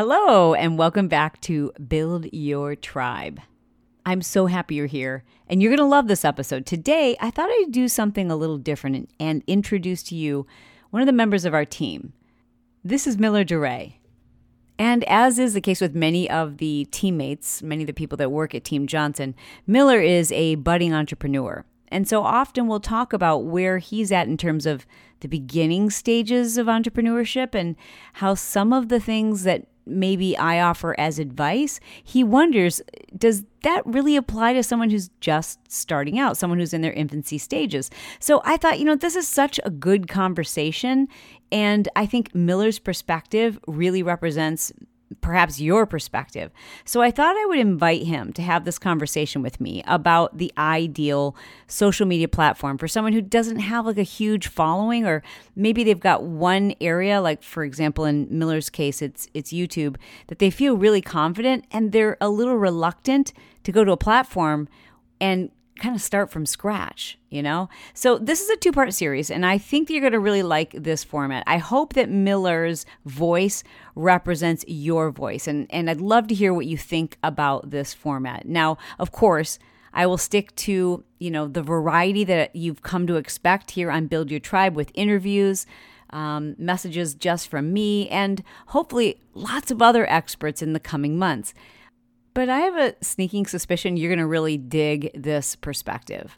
Hello, and welcome back to Build Your Tribe. I'm so happy you're here, and you're going to love this episode. Today, I thought I'd do something a little different and introduce to you one of the members of our team. This is Miller DeRay. And as is the case with many of the teammates, many of the people that work at Team Johnson, Miller is a budding entrepreneur. And so often we'll talk about where he's at in terms of the beginning stages of entrepreneurship and how some of the things that maybe I offer as advice, he wonders does that really apply to someone who's just starting out, someone who's in their infancy stages? So I thought, you know, this is such a good conversation. And I think Miller's perspective really represents perhaps your perspective. So I thought I would invite him to have this conversation with me about the ideal social media platform for someone who doesn't have like a huge following or maybe they've got one area like for example in Miller's case it's it's YouTube that they feel really confident and they're a little reluctant to go to a platform and kind of start from scratch, you know? So this is a two part series, and I think that you're going to really like this format. I hope that Miller's voice represents your voice, and, and I'd love to hear what you think about this format. Now, of course, I will stick to, you know, the variety that you've come to expect here on Build Your Tribe with interviews, um, messages just from me, and hopefully lots of other experts in the coming months. But I have a sneaking suspicion you're going to really dig this perspective.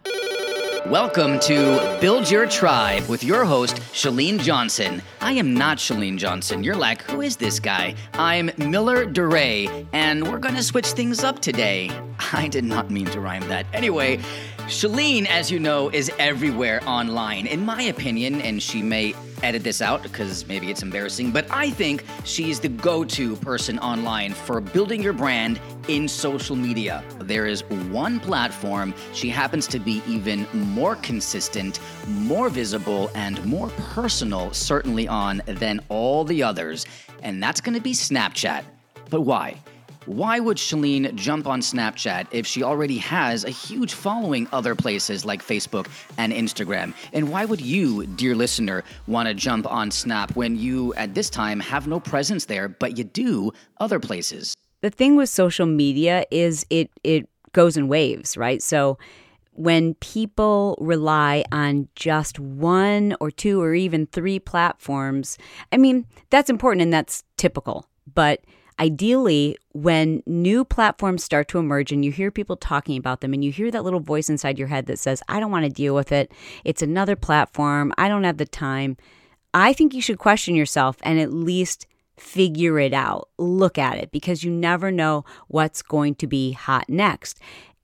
Welcome to Build Your Tribe with your host, Chalene Johnson. I am not Chalene Johnson. You're like, who is this guy? I'm Miller DeRay, and we're going to switch things up today. I did not mean to rhyme that. Anyway, Chalene, as you know, is everywhere online. In my opinion, and she may edit this out because maybe it's embarrassing, but I think she's the go to person online for building your brand in social media. There is one platform she happens to be even more consistent, more visible, and more personal, certainly on, than all the others, and that's going to be Snapchat. But why? Why would Chalene jump on Snapchat if she already has a huge following other places like Facebook and Instagram? And why would you, dear listener, want to jump on Snap when you, at this time, have no presence there, but you do other places? The thing with social media is it it goes in waves, right? So when people rely on just one or two or even three platforms, I mean, that's important and that's typical. But ideally, when new platforms start to emerge and you hear people talking about them and you hear that little voice inside your head that says, I don't want to deal with it, it's another platform, I don't have the time, I think you should question yourself and at least figure it out. Look at it because you never know what's going to be hot next.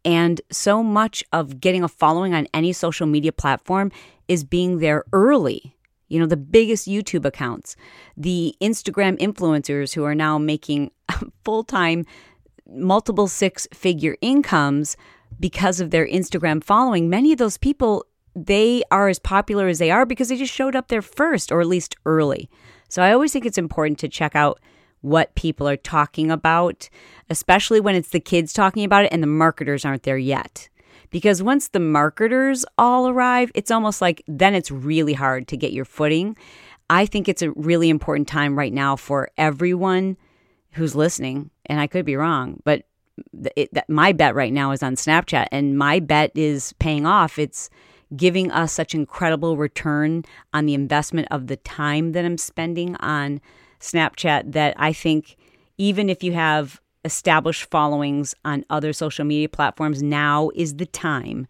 And so much of getting a following on any social media platform is being there early you know, the biggest YouTube accounts, the Instagram influencers who are now making full time, multiple six figure incomes because of their Instagram following. Many of those people, they are as popular as they are because they just showed up there first or at least early. So I always think it's important to check out what people are talking about, especially when it's the kids talking about it and the marketers aren't there yet because once the marketers all arrive, it's almost like then it's really hard to get your footing. I think it's a really important time right now for everyone who's listening, and I could be wrong, but it, that, my bet right now is on Snapchat, and my bet is paying off. It's giving us such incredible return on the investment of the time that I'm spending on Snapchat that I think even if you have established followings on other social media platforms, now is the time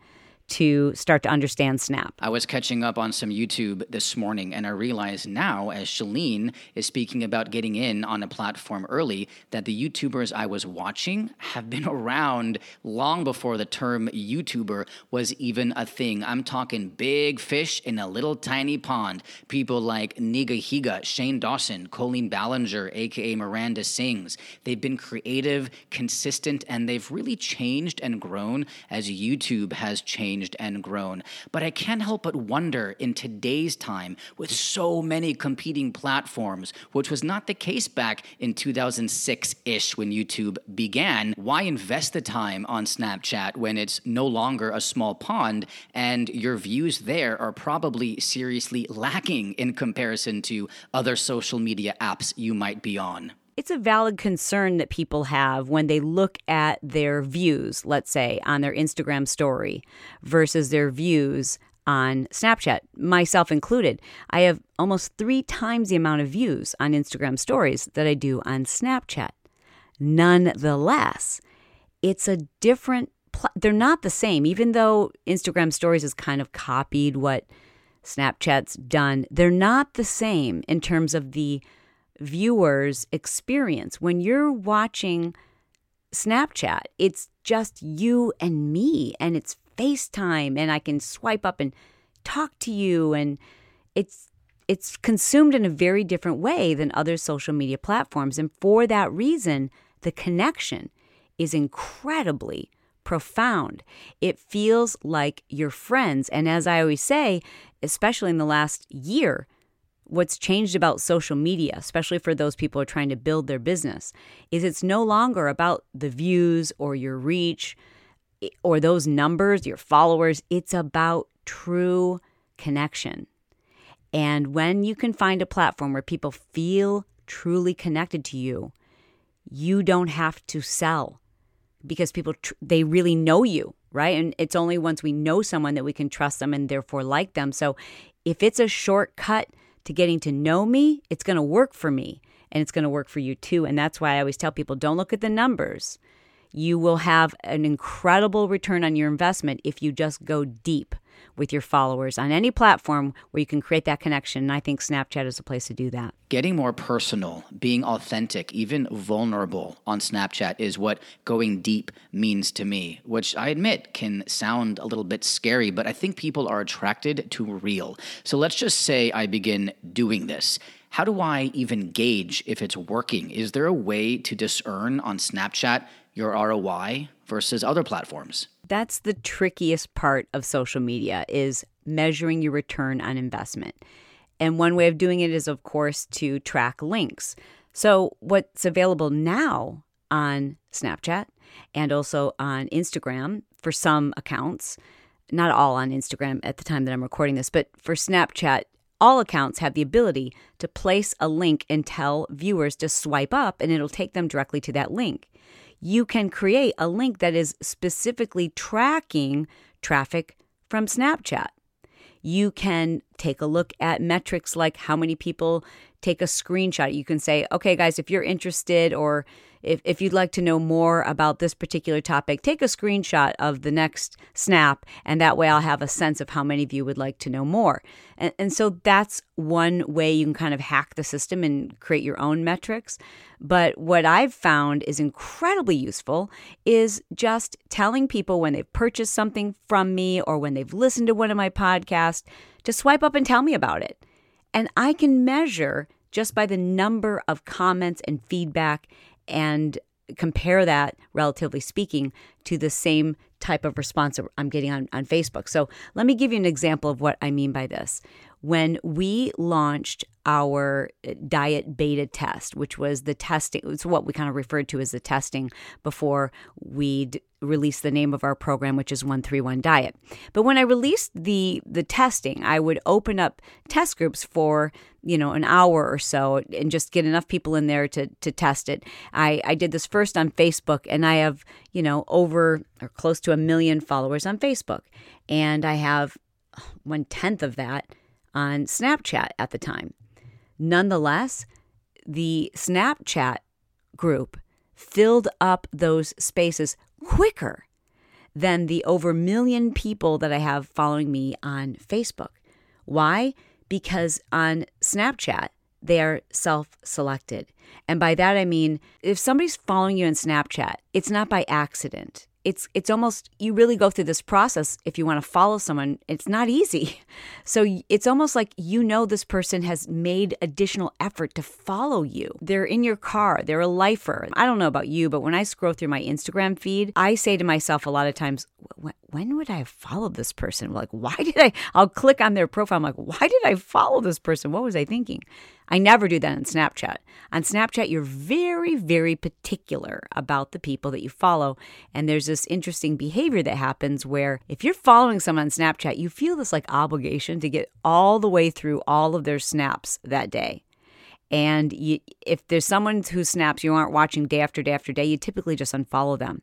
to start to understand Snap. I was catching up on some YouTube this morning and I realized now, as Chalene is speaking about getting in on a platform early, that the YouTubers I was watching have been around long before the term YouTuber was even a thing. I'm talking big fish in a little tiny pond. People like Nigahiga, Shane Dawson, Colleen Ballinger, aka Miranda Sings. They've been creative, consistent, and they've really changed and grown as YouTube has changed changed and grown. But I can't help but wonder in today's time, with so many competing platforms, which was not the case back in 2006 ish when YouTube began, why invest the time on Snapchat when it's no longer a small pond and your views there are probably seriously lacking in comparison to other social media apps you might be on? It's a valid concern that people have when they look at their views, let's say, on their Instagram story versus their views on Snapchat, myself included. I have almost three times the amount of views on Instagram stories that I do on Snapchat. Nonetheless, it's a different, pl- they're not the same, even though Instagram stories has kind of copied what Snapchat's done. They're not the same in terms of the viewer's experience. When you're watching Snapchat, it's just you and me, and it's FaceTime, and I can swipe up and talk to you, and it's it's consumed in a very different way than other social media platforms. And for that reason, the connection is incredibly profound. It feels like your friends. And as I always say, especially in the last year, what's changed about social media, especially for those people who are trying to build their business, is it's no longer about the views or your reach or those numbers, your followers. It's about true connection. And when you can find a platform where people feel truly connected to you, you don't have to sell because people tr- they really know you right and it's only once we know someone that we can trust them and therefore like them so if it's a shortcut to getting to know me, it's going to work for me and it's going to work for you too. And that's why I always tell people don't look at the numbers. You will have an incredible return on your investment if you just go deep with your followers on any platform where you can create that connection. And I think Snapchat is a place to do that. Getting more personal, being authentic, even vulnerable on Snapchat is what going deep means to me, which I admit can sound a little bit scary, but I think people are attracted to real. So let's just say I begin doing this. How do I even gauge if it's working? Is there a way to discern on Snapchat your ROI versus other platforms? That's the trickiest part of social media is measuring your return on investment. And one way of doing it is of course to track links. So what's available now on Snapchat and also on Instagram for some accounts, not all on Instagram at the time that I'm recording this, but for Snapchat, all accounts have the ability to place a link and tell viewers to swipe up and it'll take them directly to that link you can create a link that is specifically tracking traffic from Snapchat. You can take a look at metrics like how many people take a screenshot. You can say, okay, guys, if you're interested or if, if you'd like to know more about this particular topic, take a screenshot of the next snap, and that way I'll have a sense of how many of you would like to know more. And, and so that's one way you can kind of hack the system and create your own metrics. But what I've found is incredibly useful is just telling people when they've purchased something from me or when they've listened to one of my podcasts to swipe up and tell me about it. And I can measure just by the number of comments and feedback and compare that, relatively speaking, to the same type of response I'm getting on, on Facebook. So let me give you an example of what I mean by this. When we launched our uh, diet beta test, which was the testing, it's what we kind of referred to as the testing before we released the name of our program, which is 131 Diet. But when I released the the testing, I would open up test groups for you know an hour or so and just get enough people in there to to test it. I I did this first on Facebook, and I have you know over or close to a million followers on Facebook, and I have one tenth of that on Snapchat at the time. Nonetheless, the Snapchat group filled up those spaces quicker than the over million people that I have following me on Facebook. Why? Because on Snapchat, they are self selected. And by that, I mean, if somebody's following you on Snapchat, it's not by accident it's it's almost you really go through this process if you want to follow someone it's not easy so it's almost like you know this person has made additional effort to follow you they're in your car they're a lifer i don't know about you but when i scroll through my instagram feed i say to myself a lot of times when would I have followed this person? Like, why did I? I'll click on their profile. I'm like, why did I follow this person? What was I thinking? I never do that on Snapchat. On Snapchat, you're very, very particular about the people that you follow. And there's this interesting behavior that happens where if you're following someone on Snapchat, you feel this like obligation to get all the way through all of their snaps that day. And you, if there's someone whose snaps you aren't watching day after day after day, you typically just unfollow them.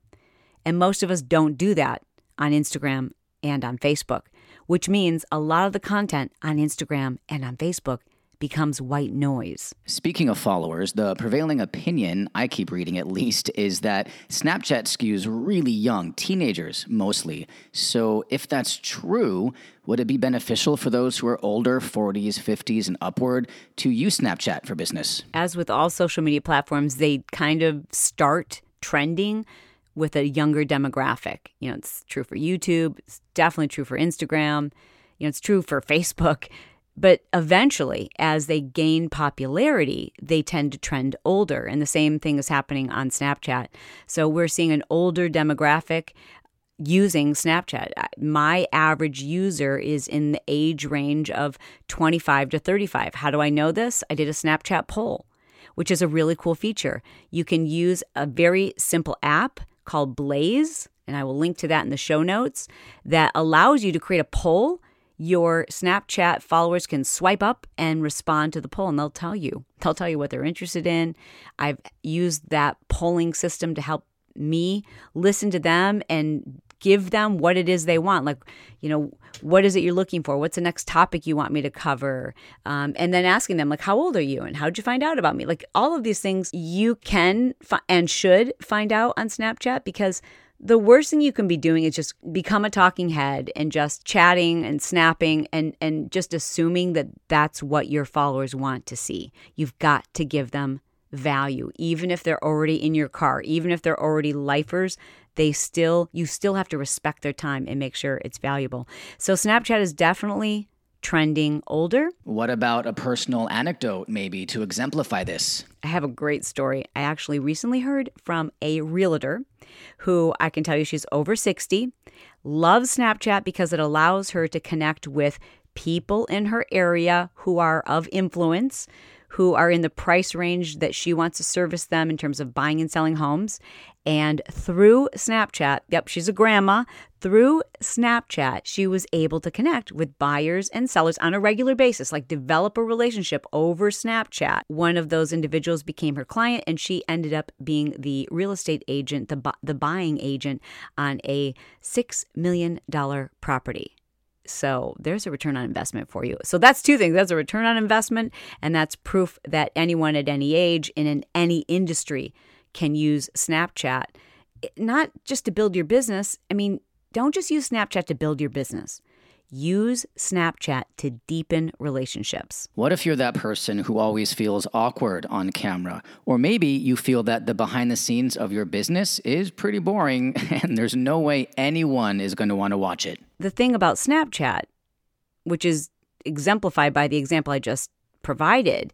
And most of us don't do that on Instagram and on Facebook, which means a lot of the content on Instagram and on Facebook becomes white noise. Speaking of followers, the prevailing opinion, I keep reading at least, is that Snapchat skews really young, teenagers mostly. So if that's true, would it be beneficial for those who are older, 40s, 50s, and upward, to use Snapchat for business? As with all social media platforms, they kind of start trending with a younger demographic. You know, it's true for YouTube, it's definitely true for Instagram, you know, it's true for Facebook. But eventually, as they gain popularity, they tend to trend older. And the same thing is happening on Snapchat. So we're seeing an older demographic using Snapchat. My average user is in the age range of 25 to 35. How do I know this? I did a Snapchat poll, which is a really cool feature. You can use a very simple app called Blaze, and I will link to that in the show notes, that allows you to create a poll your Snapchat followers can swipe up and respond to the poll, and they'll tell you. They'll tell you what they're interested in. I've used that polling system to help me listen to them and give them what it is they want. Like, you know, what is it you're looking for? What's the next topic you want me to cover? Um, and then asking them, like, how old are you? And how'd you find out about me? Like, all of these things you can fi- and should find out on Snapchat because the worst thing you can be doing is just become a talking head and just chatting and snapping and and just assuming that that's what your followers want to see. You've got to give them value even if they're already in your car, even if they're already lifers, they still you still have to respect their time and make sure it's valuable. So Snapchat is definitely trending older. What about a personal anecdote, maybe, to exemplify this? I have a great story. I actually recently heard from a realtor who I can tell you she's over 60, loves Snapchat because it allows her to connect with people in her area who are of influence, who are in the price range that she wants to service them in terms of buying and selling homes. And through Snapchat, yep, she's a grandma. Through Snapchat, she was able to connect with buyers and sellers on a regular basis, like develop a relationship over Snapchat. One of those individuals became her client, and she ended up being the real estate agent, the, bu- the buying agent on a $6 million property. So there's a return on investment for you. So that's two things. That's a return on investment, and that's proof that anyone at any age in any industry can use Snapchat, not just to build your business. I mean, don't just use Snapchat to build your business. Use Snapchat to deepen relationships. What if you're that person who always feels awkward on camera? Or maybe you feel that the behind the scenes of your business is pretty boring and there's no way anyone is going to want to watch it. The thing about Snapchat, which is exemplified by the example I just provided,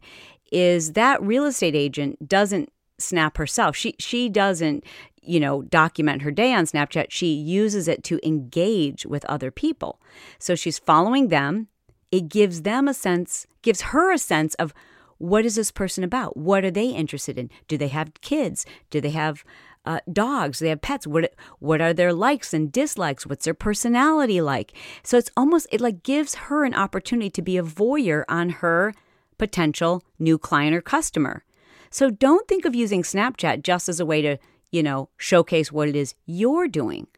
is that real estate agent doesn't snap herself. She she doesn't, you know, document her day on Snapchat. She uses it to engage with other people. So she's following them. It gives them a sense, gives her a sense of what is this person about? What are they interested in? Do they have kids? Do they have uh, dogs? They have pets? What what are their likes and dislikes? What's their personality like? So it's almost it like gives her an opportunity to be a voyeur on her potential new client or customer. So don't think of using Snapchat just as a way to, you know, showcase what it is you're doing.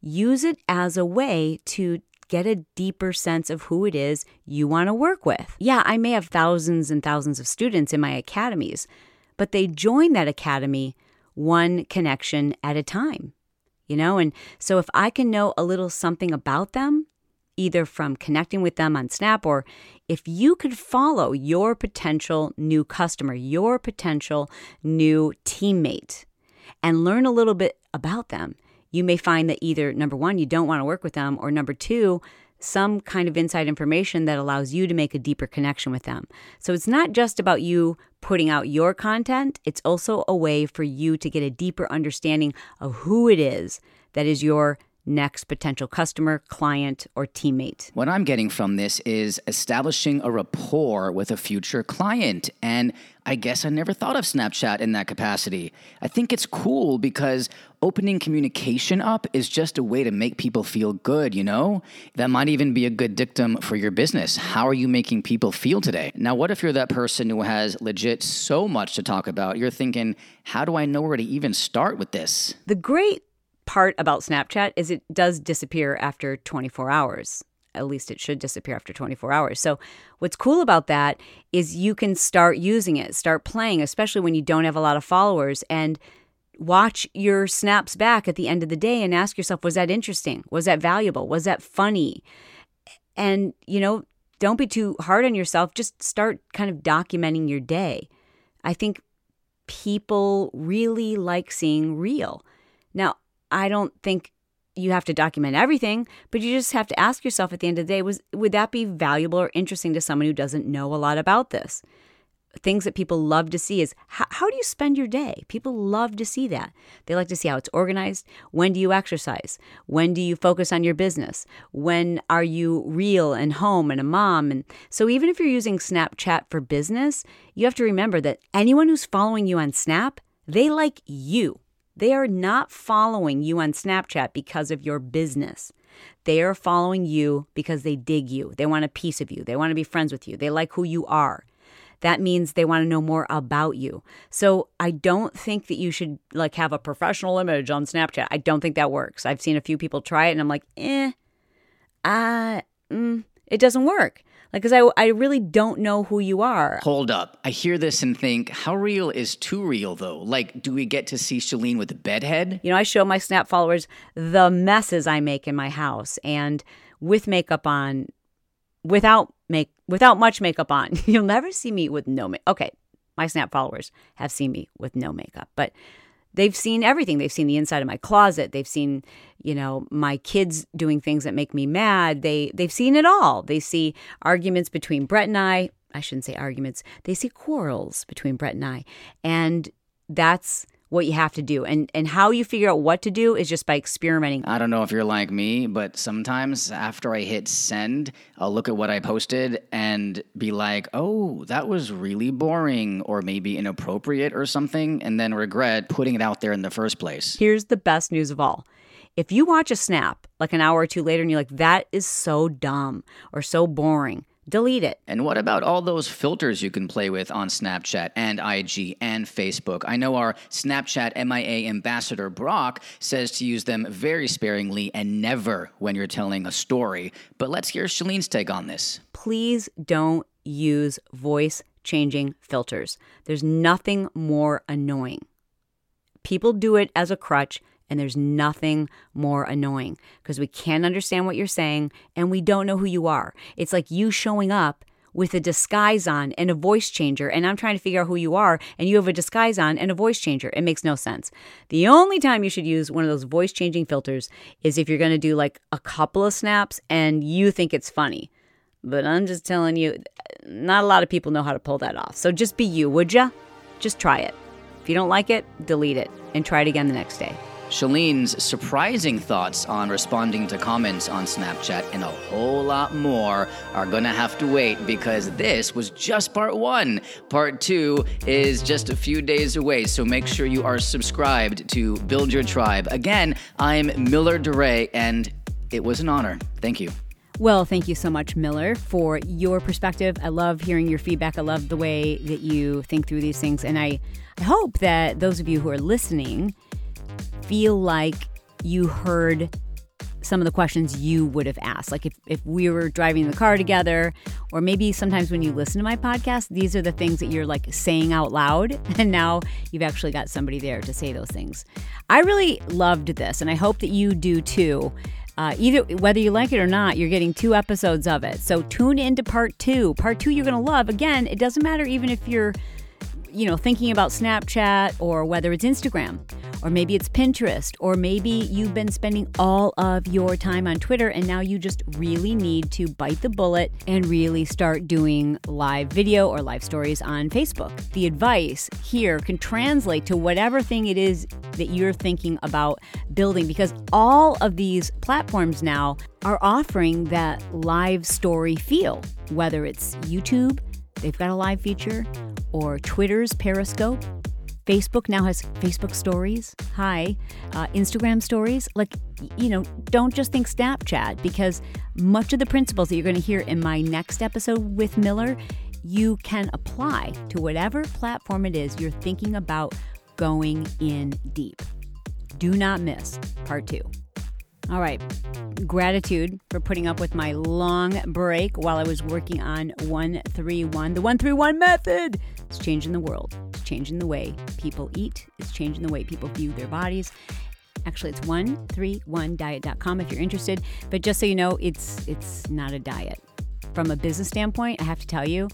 Use it as a way to get a deeper sense of who it is you want to work with. Yeah, I may have thousands and thousands of students in my academies, but they join that academy one connection at a time. You know, and so if I can know a little something about them, either from connecting with them on Snap or if you could follow your potential new customer, your potential new teammate, and learn a little bit about them, you may find that either number one, you don't want to work with them, or number two, some kind of inside information that allows you to make a deeper connection with them. So it's not just about you putting out your content, it's also a way for you to get a deeper understanding of who it is that is your next potential customer, client, or teammate. What I'm getting from this is establishing a rapport with a future client. And I guess I never thought of Snapchat in that capacity. I think it's cool because opening communication up is just a way to make people feel good, you know? That might even be a good dictum for your business. How are you making people feel today? Now, what if you're that person who has legit so much to talk about? You're thinking, how do I know where to even start with this? The great part about Snapchat is it does disappear after 24 hours. At least it should disappear after 24 hours. So, what's cool about that is you can start using it, start playing, especially when you don't have a lot of followers, and watch your snaps back at the end of the day and ask yourself, was that interesting? Was that valuable? Was that funny? And, you know, don't be too hard on yourself. Just start kind of documenting your day. I think people really like seeing real. Now, I don't think you have to document everything, but you just have to ask yourself at the end of the day was would that be valuable or interesting to someone who doesn't know a lot about this? Things that people love to see is how, how do you spend your day? People love to see that. They like to see how it's organized. When do you exercise? When do you focus on your business? When are you real and home and a mom? And so even if you're using Snapchat for business, you have to remember that anyone who's following you on Snap, they like you. They are not following you on Snapchat because of your business. They are following you because they dig you. They want a piece of you. They want to be friends with you. They like who you are. That means they want to know more about you. So I don't think that you should like have a professional image on Snapchat. I don't think that works. I've seen a few people try it and I'm like, eh, uh, mm, it doesn't work. Like, because I, I really don't know who you are. Hold up. I hear this and think, how real is too real, though? Like, do we get to see Chalene with a bedhead? You know, I show my Snap followers the messes I make in my house and with makeup on, without make without much makeup on. You'll never see me with no makeup. Okay, my Snap followers have seen me with no makeup, but they've seen everything. They've seen the inside of my closet. They've seen, you know, my kids doing things that make me mad. They they've seen it all. They see arguments between Brett and I. I shouldn't say arguments. They see quarrels between Brett and I. And that's what you have to do. And and how you figure out what to do is just by experimenting. I don't know if you're like me, but sometimes after I hit send, I'll look at what I posted and be like, "Oh, that was really boring or maybe inappropriate or something," and then regret putting it out there in the first place. Here's the best news of all. If you watch a snap like an hour or two later and you're like, "That is so dumb or so boring." Delete it. And what about all those filters you can play with on Snapchat and IG and Facebook? I know our Snapchat MIA ambassador, Brock, says to use them very sparingly and never when you're telling a story. But let's hear Chalene's take on this. Please don't use voice changing filters. There's nothing more annoying. People do it as a crutch and there's nothing more annoying because we can't understand what you're saying and we don't know who you are. It's like you showing up with a disguise on and a voice changer, and I'm trying to figure out who you are, and you have a disguise on and a voice changer. It makes no sense. The only time you should use one of those voice changing filters is if you're going to do like a couple of snaps and you think it's funny. But I'm just telling you, not a lot of people know how to pull that off. So just be you, would ya? Just try it. If you don't like it, delete it and try it again the next day. Chalene's surprising thoughts on responding to comments on Snapchat and a whole lot more are gonna have to wait because this was just part one. Part two is just a few days away, so make sure you are subscribed to Build Your Tribe. Again, I'm Miller DeRay, and it was an honor. Thank you. Well, thank you so much, Miller, for your perspective. I love hearing your feedback. I love the way that you think through these things. And I, I hope that those of you who are listening feel like you heard some of the questions you would have asked. Like if, if we were driving the car together, or maybe sometimes when you listen to my podcast, these are the things that you're like saying out loud. And now you've actually got somebody there to say those things. I really loved this, and I hope that you do too. Uh, either whether you like it or not, you're getting two episodes of it. So tune into part two. Part two, you're going to love. Again, it doesn't matter even if you're, you know, thinking about Snapchat or whether it's Instagram or maybe it's Pinterest, or maybe you've been spending all of your time on Twitter and now you just really need to bite the bullet and really start doing live video or live stories on Facebook. The advice here can translate to whatever thing it is that you're thinking about building because all of these platforms now are offering that live story feel, whether it's YouTube, they've got a live feature, or Twitter's Periscope. Facebook now has Facebook stories. Hi. Uh, Instagram stories. Like, you know, don't just think Snapchat because much of the principles that you're going to hear in my next episode with Miller, you can apply to whatever platform it is you're thinking about going in deep. Do not miss part two. All right. Gratitude for putting up with my long break while I was working on 131, the 131 method. It's changing the world. It's changing the way people eat. It's changing the way people view their bodies. Actually, it's 131diet.com if you're interested. But just so you know, it's it's not a diet. From a business standpoint, I have to tell you,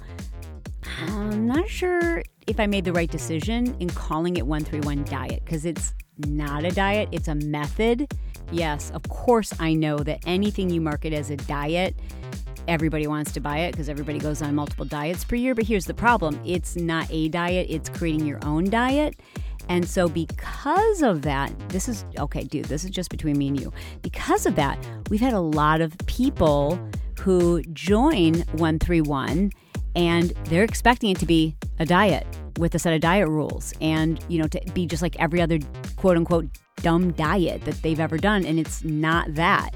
I'm not sure if I made the right decision in calling it 131 diet because it's not a diet, it's a method. Yes, of course, I know that anything you market as a diet, everybody wants to buy it because everybody goes on multiple diets per year. But here's the problem it's not a diet, it's creating your own diet. And so, because of that, this is okay, dude, this is just between me and you. Because of that, we've had a lot of people who join 131 and they're expecting it to be a diet with a set of diet rules and, you know, to be just like every other quote unquote dumb diet that they've ever done. And it's not that.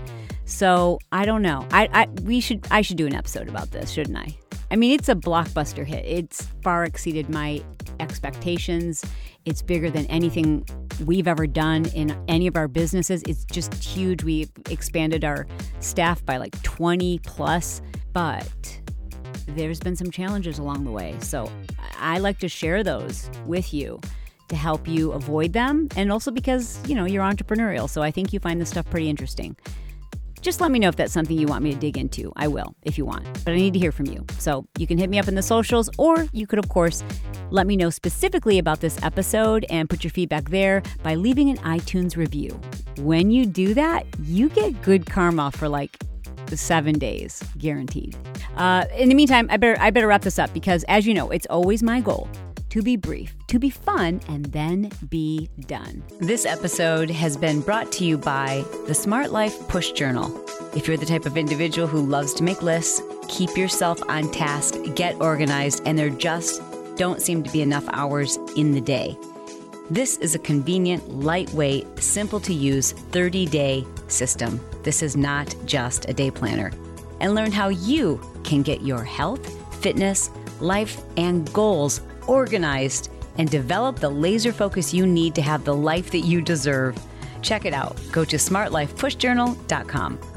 So I don't know. I, I we should I should do an episode about this, shouldn't I? I mean, it's a blockbuster hit. It's far exceeded my expectations. It's bigger than anything we've ever done in any of our businesses. It's just huge. We've expanded our staff by like 20 plus, but there's been some challenges along the way. So I like to share those with you to help you avoid them and also because, you know, you're entrepreneurial. So I think you find this stuff pretty interesting. Just let me know if that's something you want me to dig into. I will if you want, but I need to hear from you. So you can hit me up in the socials, or you could, of course, let me know specifically about this episode and put your feedback there by leaving an iTunes review. When you do that, you get good karma for like seven days, guaranteed. Uh, in the meantime, I better I better wrap this up because, as you know, it's always my goal to be brief, to be fun, and then be done. This episode has been brought to you by the Smart Life Push Journal. If you're the type of individual who loves to make lists, keep yourself on task, get organized, and there just don't seem to be enough hours in the day. This is a convenient, lightweight, simple to use 30 day system. This is not just a day planner. And learn how you can get your health, fitness, life, and goals organized and develop the laser focus you need to have the life that you deserve. Check it out. Go to smartlifepushjournal.com.